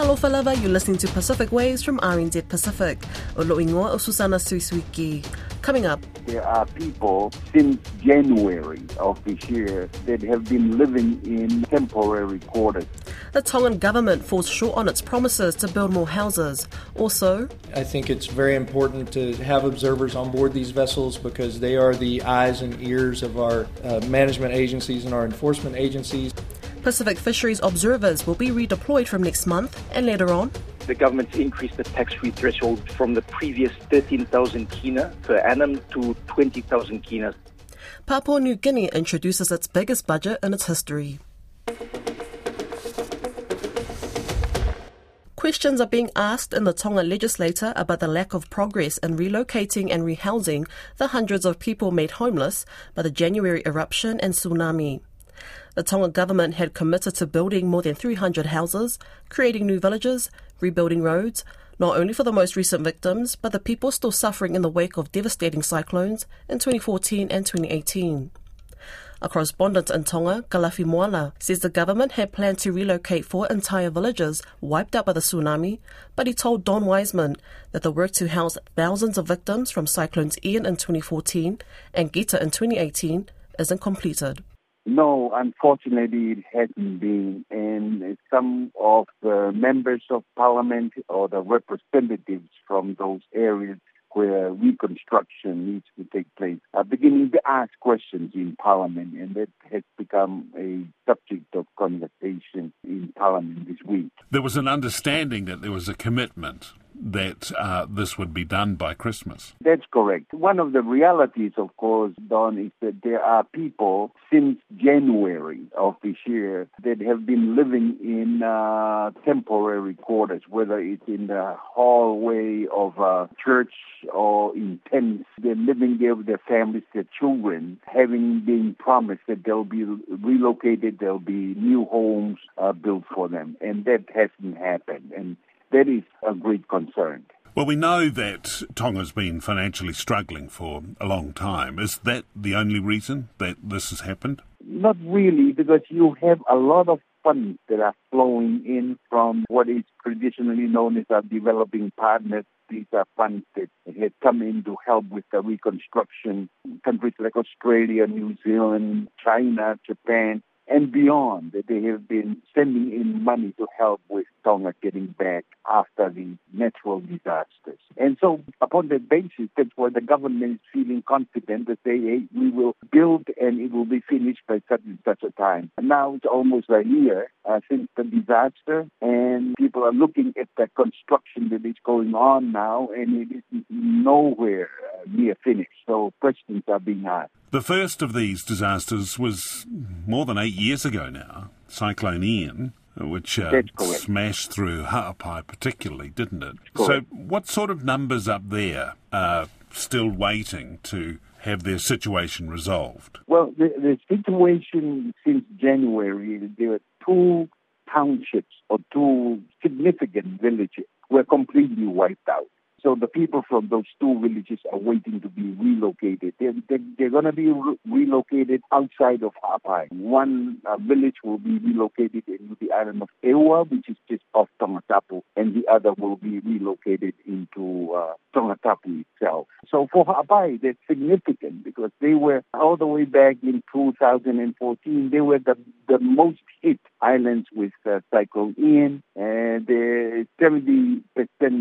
Talofa lava, you're listening to Pacific Waves from RNZ Pacific. O loingoa o Susana Suisuiki. Coming up, There are people since January of this year that have been living in temporary quarters. the Tongan government falls short on its promises to build more houses. Also, I think it's very important to have observers on board these vessels because they are the eyes and ears of our uh, management agencies and our enforcement agencies. Pacific fisheries observers will be redeployed from next month, and later on, the government's increased the tax-free threshold from the previous 13,000 kina per annum to 20,000 kina. Papua New Guinea introduces its biggest budget in its history. Questions are being asked in the Tonga legislature about the lack of progress in relocating and rehousing the hundreds of people made homeless by the January eruption and tsunami. The Tonga government had committed to building more than 300 houses, creating new villages, rebuilding roads, not only for the most recent victims, but the people still suffering in the wake of devastating cyclones in 2014 and 2018. A correspondent in Tonga, Kalafi Moala, says the government had planned to relocate four entire villages wiped out by the tsunami, but he told Don Wiseman that the work to house thousands of victims from cyclones Ian in 2014 and Gita in 2018 isn't completed. No, unfortunately, it hasn't been. And some of the members of parliament or the representatives from those areas where reconstruction needs to take place are beginning to ask questions in parliament, and that has become a subject of conversation in parliament this week. There was an understanding that there was a commitment that uh, this would be done by Christmas. That's correct. One of the realities, of course, Don, is that there are people since January of this year that have been living in uh, temporary quarters, whether it's in the hallway of a church or in tents. They're living there with their families, their children, having been promised that they'll be relocated, there'll be new homes uh, built for them. And that hasn't happened. And that is a great concern. Well, we know that Tonga's been financially struggling for a long time. Is that the only reason that this has happened? Not really, because you have a lot of funds that are flowing in from what is traditionally known as our developing partners. These are funds that have come in to help with the reconstruction. Countries like Australia, New Zealand, China, Japan, and beyond they have been sending in money to help with Tonga getting back after the natural disasters. And so upon that basis, that's why the government is feeling confident that they, hey, we will build and it will be finished by such and such a time. And now it's almost a year uh, since the disaster and people are looking at the construction that is going on now and it is nowhere uh, near finished. So questions are being asked. The first of these disasters was more than eight years ago now, Cyclone Ian, which uh, smashed through Ha'apai particularly, didn't it? So, what sort of numbers up there are still waiting to have their situation resolved? Well, the, the situation since January, there are two townships or two significant villages were completely wiped out. So the people from those two villages are waiting to be relocated. They're, they're, going to be re- relocated outside of Ha'apai. One uh, village will be relocated into the island of 'Eua, which is just off Tongatapu, and the other will be relocated into uh, Tongatapu itself. So for Ha'apai, that's significant because they were all the way back in 2014. They were the, the most hit islands with uh, Cyclone Ian, and uh, 70%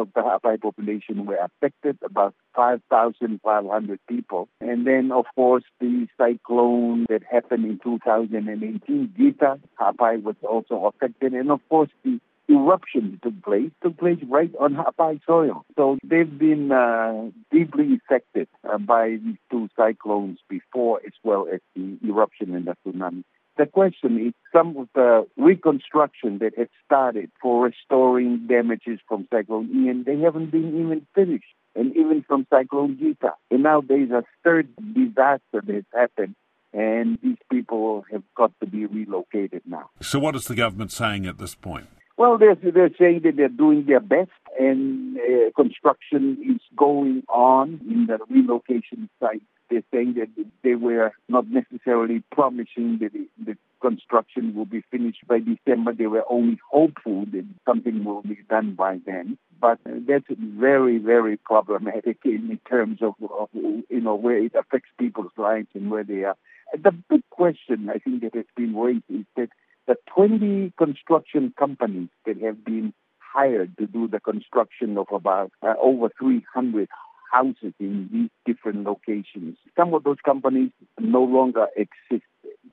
of the Ha'apai population were affected, about 5,500 people. And then, of course, the cyclone that happened in 2018, Gita, Ha'apai was also affected, and of course, the eruption took place took place right on Ha'apai soil. So they've been uh, deeply affected uh, by these two cyclones before, as well as the eruption and the tsunami. The question is some of the reconstruction that had started for restoring damages from Cyclone Ian, they haven't been even finished. And even from Cyclone Gita. And now there's a third disaster that has happened. And these people have got to be relocated now. So, what is the government saying at this point? Well, they're, they're saying that they're doing their best and uh, construction is going on in the relocation site they're saying that they were not necessarily promising that the construction will be finished by December. They were only hopeful that something will be done by then. But that's very, very problematic in terms of, of you know where it affects people's lives and where they are. The big question I think that has been raised is that the 20 construction companies that have been hired to do the construction of about uh, over 300 houses in these different locations. Some of those companies no longer exist.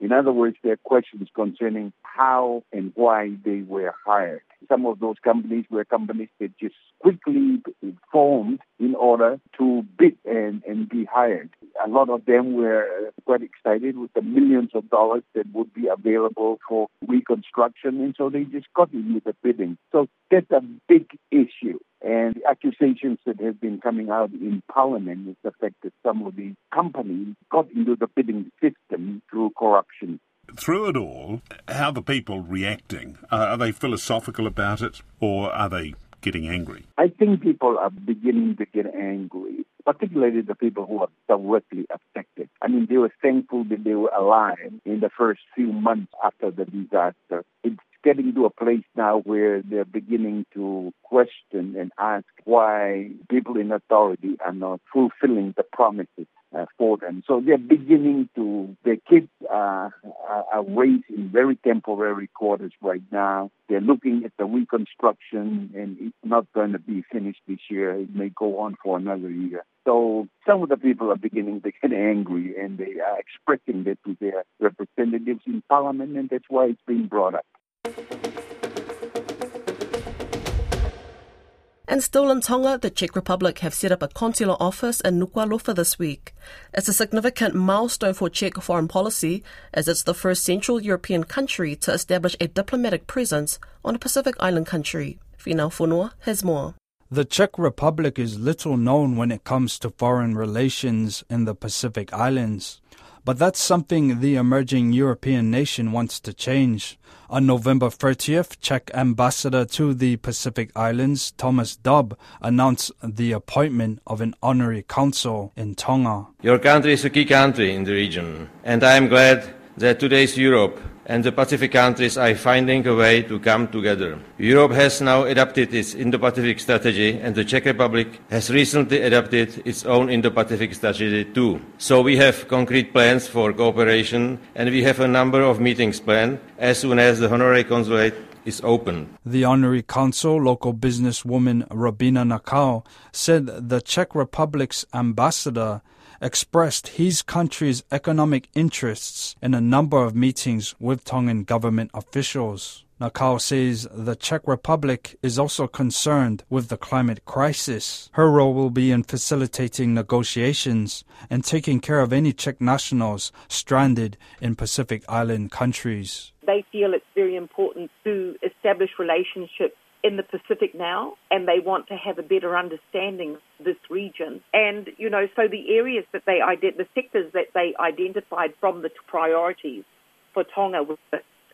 In other words, there are questions concerning how and why they were hired. Some of those companies were companies that just quickly formed in order to bid and, and be hired. A lot of them were uh, quite excited with the millions of dollars that would be available for reconstruction, and so they just got into the bidding. So that's a big issue. And the accusations that have been coming out in Parliament is the fact that some of the companies got into the bidding system through corruption. Through it all, how are the people reacting? Uh, are they philosophical about it or are they getting angry? I think people are beginning to get angry, particularly the people who are directly affected. I mean, they were thankful that they were alive in the first few months after the disaster. It's getting to a place now where they're beginning to question and ask why people in authority are not fulfilling the promises uh, for them. So they're beginning to, their kids are, are, are raised in very temporary quarters right now. They're looking at the reconstruction and it's not going to be finished this year. It may go on for another year. So some of the people are beginning to get angry and they are expressing that to their representatives in parliament and that's why it's being brought up. And still in Tonga, the Czech Republic have set up a consular office in Nuku'alofa this week. It's a significant milestone for Czech foreign policy, as it's the first Central European country to establish a diplomatic presence on a Pacific island country. Finau Fonua has more. The Czech Republic is little known when it comes to foreign relations in the Pacific Islands. But that's something the emerging European nation wants to change. On November 30th, Czech ambassador to the Pacific Islands, Thomas Dub, announced the appointment of an honorary consul in Tonga. Your country is a key country in the region, and I am glad that today's Europe and the Pacific countries are finding a way to come together. Europe has now adopted its Indo-Pacific strategy and the Czech Republic has recently adopted its own Indo-Pacific strategy too. So we have concrete plans for cooperation and we have a number of meetings planned as soon as the honorary consulate is open. The honorary consul, local businesswoman Robina Nakao, said the Czech Republic's ambassador expressed his country's economic interests in a number of meetings with Tongan government officials. Nakao says the Czech Republic is also concerned with the climate crisis. Her role will be in facilitating negotiations and taking care of any Czech nationals stranded in Pacific Island countries. They feel it's very important to establish relationships in the Pacific now, and they want to have a better understanding of this region. And, you know, so the areas that they, the sectors that they identified from the priorities for Tonga were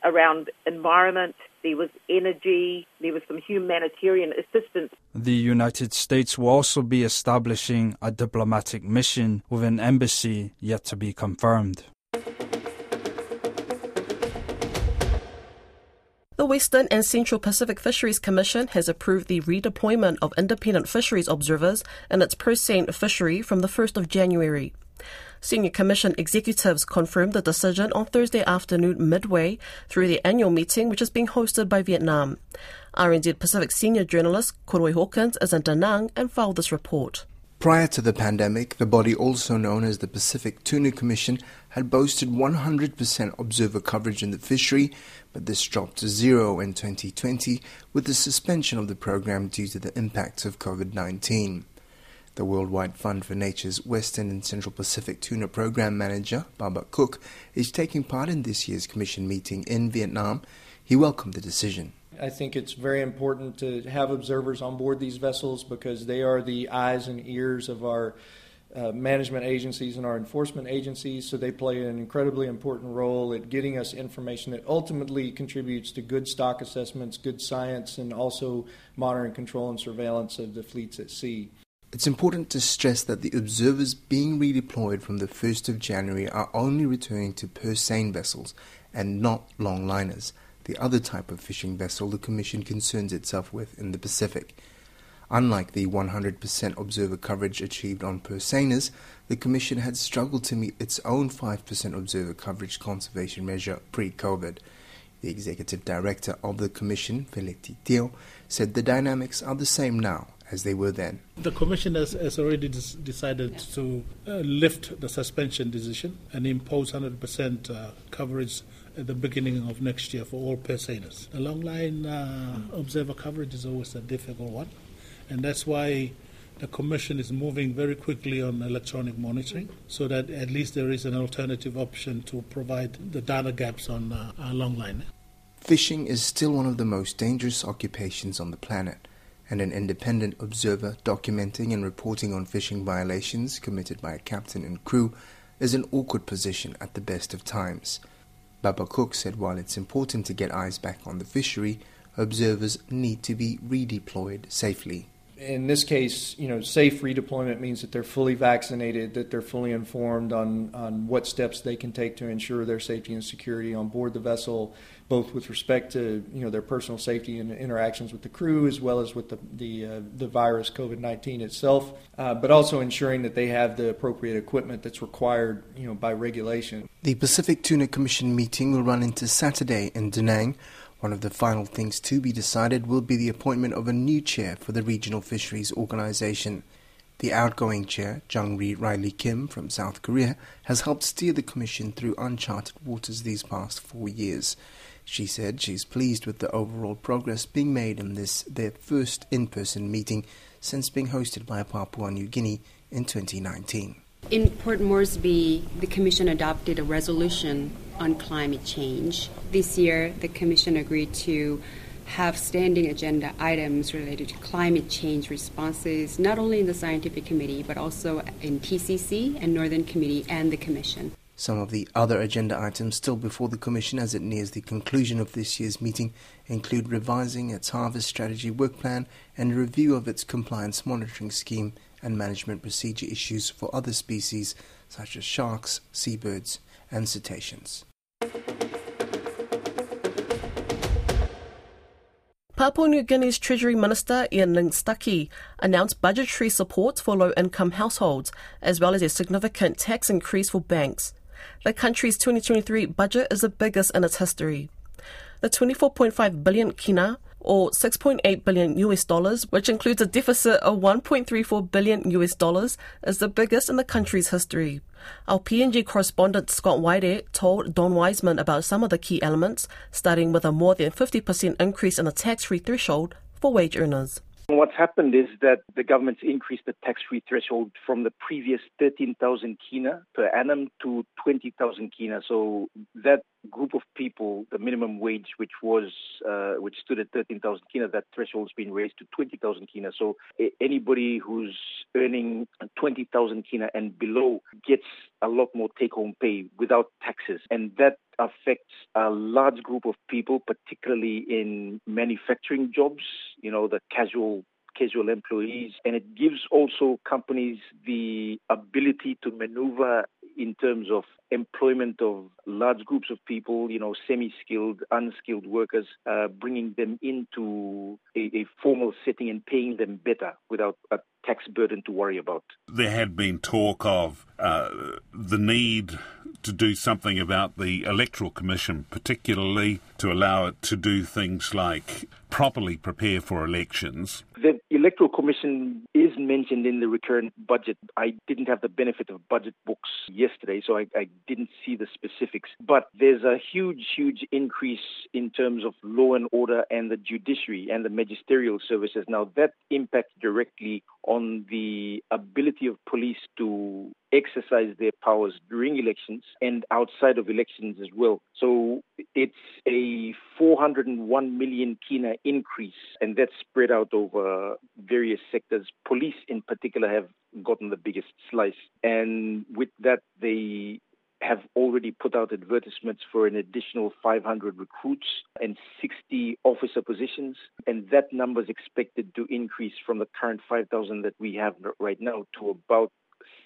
around environment, there was energy, there was some humanitarian assistance. The United States will also be establishing a diplomatic mission with an embassy yet to be confirmed. The Western and Central Pacific Fisheries Commission has approved the redeployment of independent fisheries observers in its Purse Seine fishery from the 1st of January. Senior Commission executives confirmed the decision on Thursday afternoon midway through the annual meeting, which is being hosted by Vietnam. RNZ Pacific senior journalist Koroi Hawkins is in Da Nang and filed this report. Prior to the pandemic, the body also known as the Pacific Tuna Commission had boasted 100% observer coverage in the fishery, but this dropped to zero in 2020 with the suspension of the program due to the impacts of COVID 19. The Worldwide Fund for Nature's Western and Central Pacific Tuna Program Manager, Bubba Cook, is taking part in this year's Commission meeting in Vietnam. He welcomed the decision. I think it's very important to have observers on board these vessels because they are the eyes and ears of our uh, management agencies and our enforcement agencies, so they play an incredibly important role at getting us information that ultimately contributes to good stock assessments, good science, and also monitoring, control, and surveillance of the fleets at sea. It's important to stress that the observers being redeployed from the 1st of January are only returning to purse seine vessels and not longliners, the other type of fishing vessel the Commission concerns itself with in the Pacific. Unlike the 100% observer coverage achieved on purse seiners, the Commission had struggled to meet its own 5% observer coverage conservation measure pre COVID. The executive director of the Commission, Feleti Teo, said the dynamics are the same now as they were then. The Commission has, has already des- decided to uh, lift the suspension decision and impose 100% uh, coverage at the beginning of next year for all purse seiners. The long line uh, observer coverage is always a difficult one, and that's why the Commission is moving very quickly on electronic monitoring so that at least there is an alternative option to provide the data gaps on uh, long line. Fishing is still one of the most dangerous occupations on the planet and an independent observer documenting and reporting on fishing violations committed by a captain and crew is an awkward position at the best of times. Bubba Cook said while it's important to get eyes back on the fishery, observers need to be redeployed safely. In this case, you know, safe redeployment means that they're fully vaccinated, that they're fully informed on, on what steps they can take to ensure their safety and security on board the vessel, both with respect to you know their personal safety and interactions with the crew, as well as with the the, uh, the virus COVID nineteen itself, uh, but also ensuring that they have the appropriate equipment that's required you know by regulation. The Pacific Tuna Commission meeting will run into Saturday in Da Nang. One of the final things to be decided will be the appointment of a new chair for the Regional Fisheries Organization. The outgoing chair, Jung-re Riley Kim from South Korea, has helped steer the Commission through uncharted waters these past four years. She said she's pleased with the overall progress being made in this, their first in person meeting since being hosted by Papua New Guinea in 2019. In Port Moresby, the Commission adopted a resolution on climate change. This year, the Commission agreed to have standing agenda items related to climate change responses, not only in the Scientific Committee, but also in TCC and Northern Committee and the Commission. Some of the other agenda items still before the Commission as it nears the conclusion of this year's meeting include revising its harvest strategy work plan and a review of its compliance monitoring scheme and management procedure issues for other species such as sharks, seabirds, and cetaceans. Papua New Guinea's Treasury Minister Ian Ling-Stuckey announced budgetary support for low income households, as well as a significant tax increase for banks. The country's 2023 budget is the biggest in its history. The 24.5 billion kina, or 6.8 billion US dollars, which includes a deficit of 1.34 billion US dollars, is the biggest in the country's history. Our PNG correspondent Scott Waide told Don Wiseman about some of the key elements, starting with a more than 50% increase in the tax-free threshold for wage earners. What's happened is that the government's increased the tax-free threshold from the previous 13,000 kina per annum to 20,000 kina. So that group of people, the minimum wage, which was uh, which stood at 13,000 kina, that threshold has been raised to 20,000 kina. So anybody who's earning 20,000 kina and below gets a lot more take-home pay without taxes, and that affects a large group of people, particularly in manufacturing jobs, you know, the casual casual employees, and it gives also companies the ability to maneuver in terms of employment of large groups of people, you know, semi-skilled, unskilled workers, uh, bringing them into a, a formal setting and paying them better without a tax burden to worry about. There had been talk of uh, the need to do something about the Electoral Commission, particularly to allow it to do things like properly prepare for elections. The Electoral Commission is mentioned in the recurrent budget. I didn't have the benefit of budget books yesterday, so I, I didn't see the specifics. But there's a huge, huge increase in terms of law and order and the judiciary and the magisterial services. Now, that impacts directly on the ability of police to exercise their powers during elections and outside of elections as well. So it's a 401 million kina increase, and that's spread out over various sectors. Police, in particular, have gotten the biggest slice, and with that, they have already put out advertisements for an additional 500 recruits and 60 officer positions. And that number is expected to increase from the current 5,000 that we have right now to about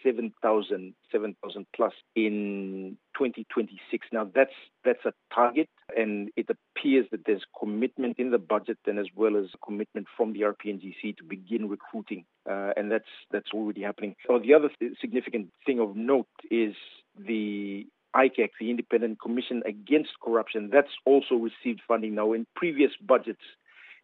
7,000, 7,000 plus in 2026. Now that's that's a target, and it appears that there's commitment in the budget and as well as commitment from the RPNGC to begin recruiting, uh, and that's that's already happening. So the other th- significant thing of note is the ICAC, the Independent Commission Against Corruption, that's also received funding now. In previous budgets,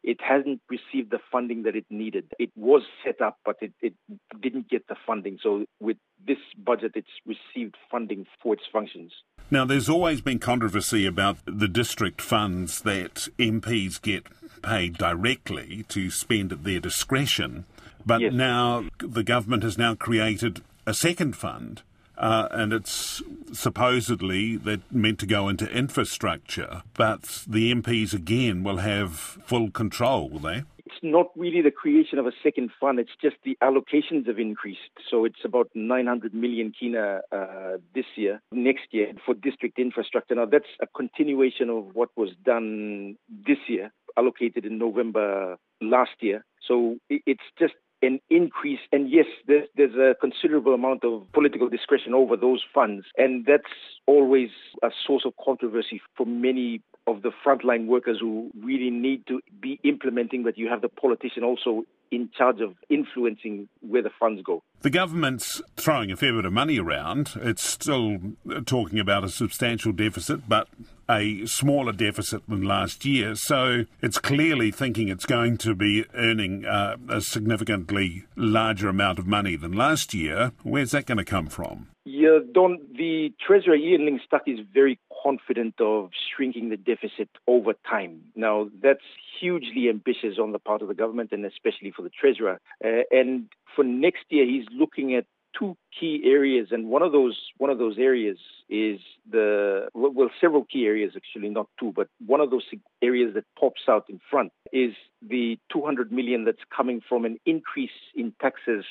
it hasn't received the funding that it needed. It was set up, but it, it didn't get the funding. So with this budget, it's received funding for its functions. Now, there's always been controversy about the district funds that MPs get paid directly to spend at their discretion. But yes. now the government has now created a second fund uh, and it's supposedly that meant to go into infrastructure, but the MPs again will have full control, will they? It's not really the creation of a second fund, it's just the allocations have increased. So it's about 900 million kina uh, this year, next year for district infrastructure. Now that's a continuation of what was done this year, allocated in November last year. So it's just an increase. And yes, there's, there's a considerable amount of political discretion over those funds. And that's always a source of controversy for many of the frontline workers who really need to be implementing, but you have the politician also in charge of influencing where the funds go. The government's throwing a fair bit of money around. It's still talking about a substantial deficit, but a smaller deficit than last year. So it's clearly thinking it's going to be earning uh, a significantly larger amount of money than last year. Where's that going to come from? Yeah, Don, the Treasurer Ian Ling-Stuckey is very confident of shrinking the deficit over time. Now, that's hugely ambitious on the part of the government and especially for the Treasurer. Uh, and for next year, he's looking at two key areas, and one of those one of those areas is the well, several key areas actually, not two, but one of those areas that pops out in front is the 200 million that's coming from an increase in taxes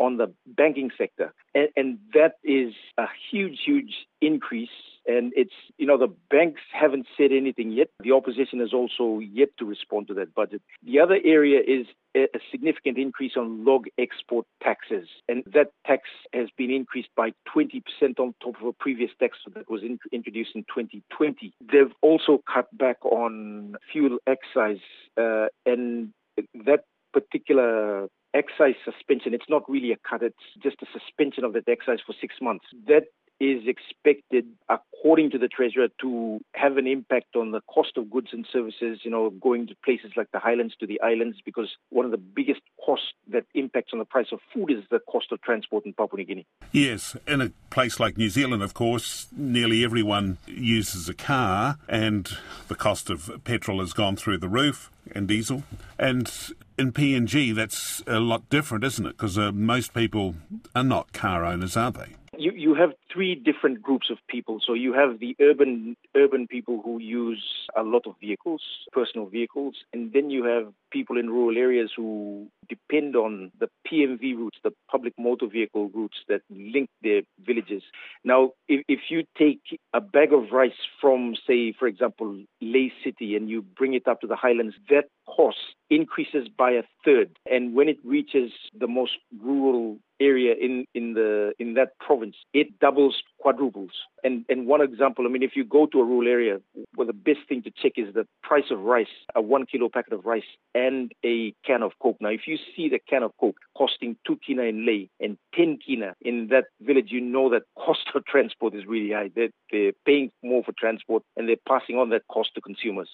on the banking sector. And, and, that is a huge, huge increase. And it's, you know, the banks haven't said anything yet. The opposition has also yet to respond to that budget. The other area is a significant increase on log export taxes. And that tax has been increased by 20% on top of a previous tax that was in, introduced in 2020. They've also cut back on fuel excise. Uh, and that particular excise suspension. It's not really a cut, it's just a suspension of that excise for six months. That is expected, according to the Treasurer, to have an impact on the cost of goods and services, you know, going to places like the highlands to the islands, because one of the biggest costs that impacts on the price of food is the cost of transport in Papua New Guinea. Yes, in a place like New Zealand, of course, nearly everyone uses a car, and the cost of petrol has gone through the roof and diesel. And in PNG, that's a lot different, isn't it? Because uh, most people are not car owners, are they? you, you have three different groups of people. So you have the urban urban people who use a lot of vehicles, personal vehicles, and then you have people in rural areas who depend on the PMV routes, the public motor vehicle routes that link their villages. Now, if, if you take a bag of rice from, say, for example, Lae City, and you bring it up to the highlands, that cost increases by a third. And when it reaches the most rural area in, in the in that province, it doubles, quadruples. And and one example, I mean, if you go to a rural area, well, the best thing to check is the price of rice, a one kilo packet of rice, and a can of coke. Now, if you see the can of coke costing two kina in Lae and ten kina in that village, you know that cost of transport is really high. They're, they're paying more for transport, and they're passing on that cost to consumers.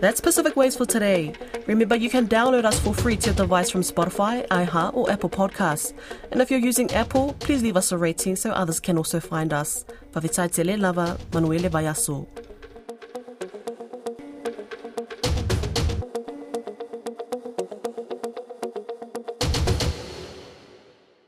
That's Pacific Waves for today. Remember, you can download us for free to your device from Spotify, iHeart, or Apple Podcasts. And if you're using Apple, please leave us a rating so others can also find us. Pavitaitele lava, Manuele Bayaso.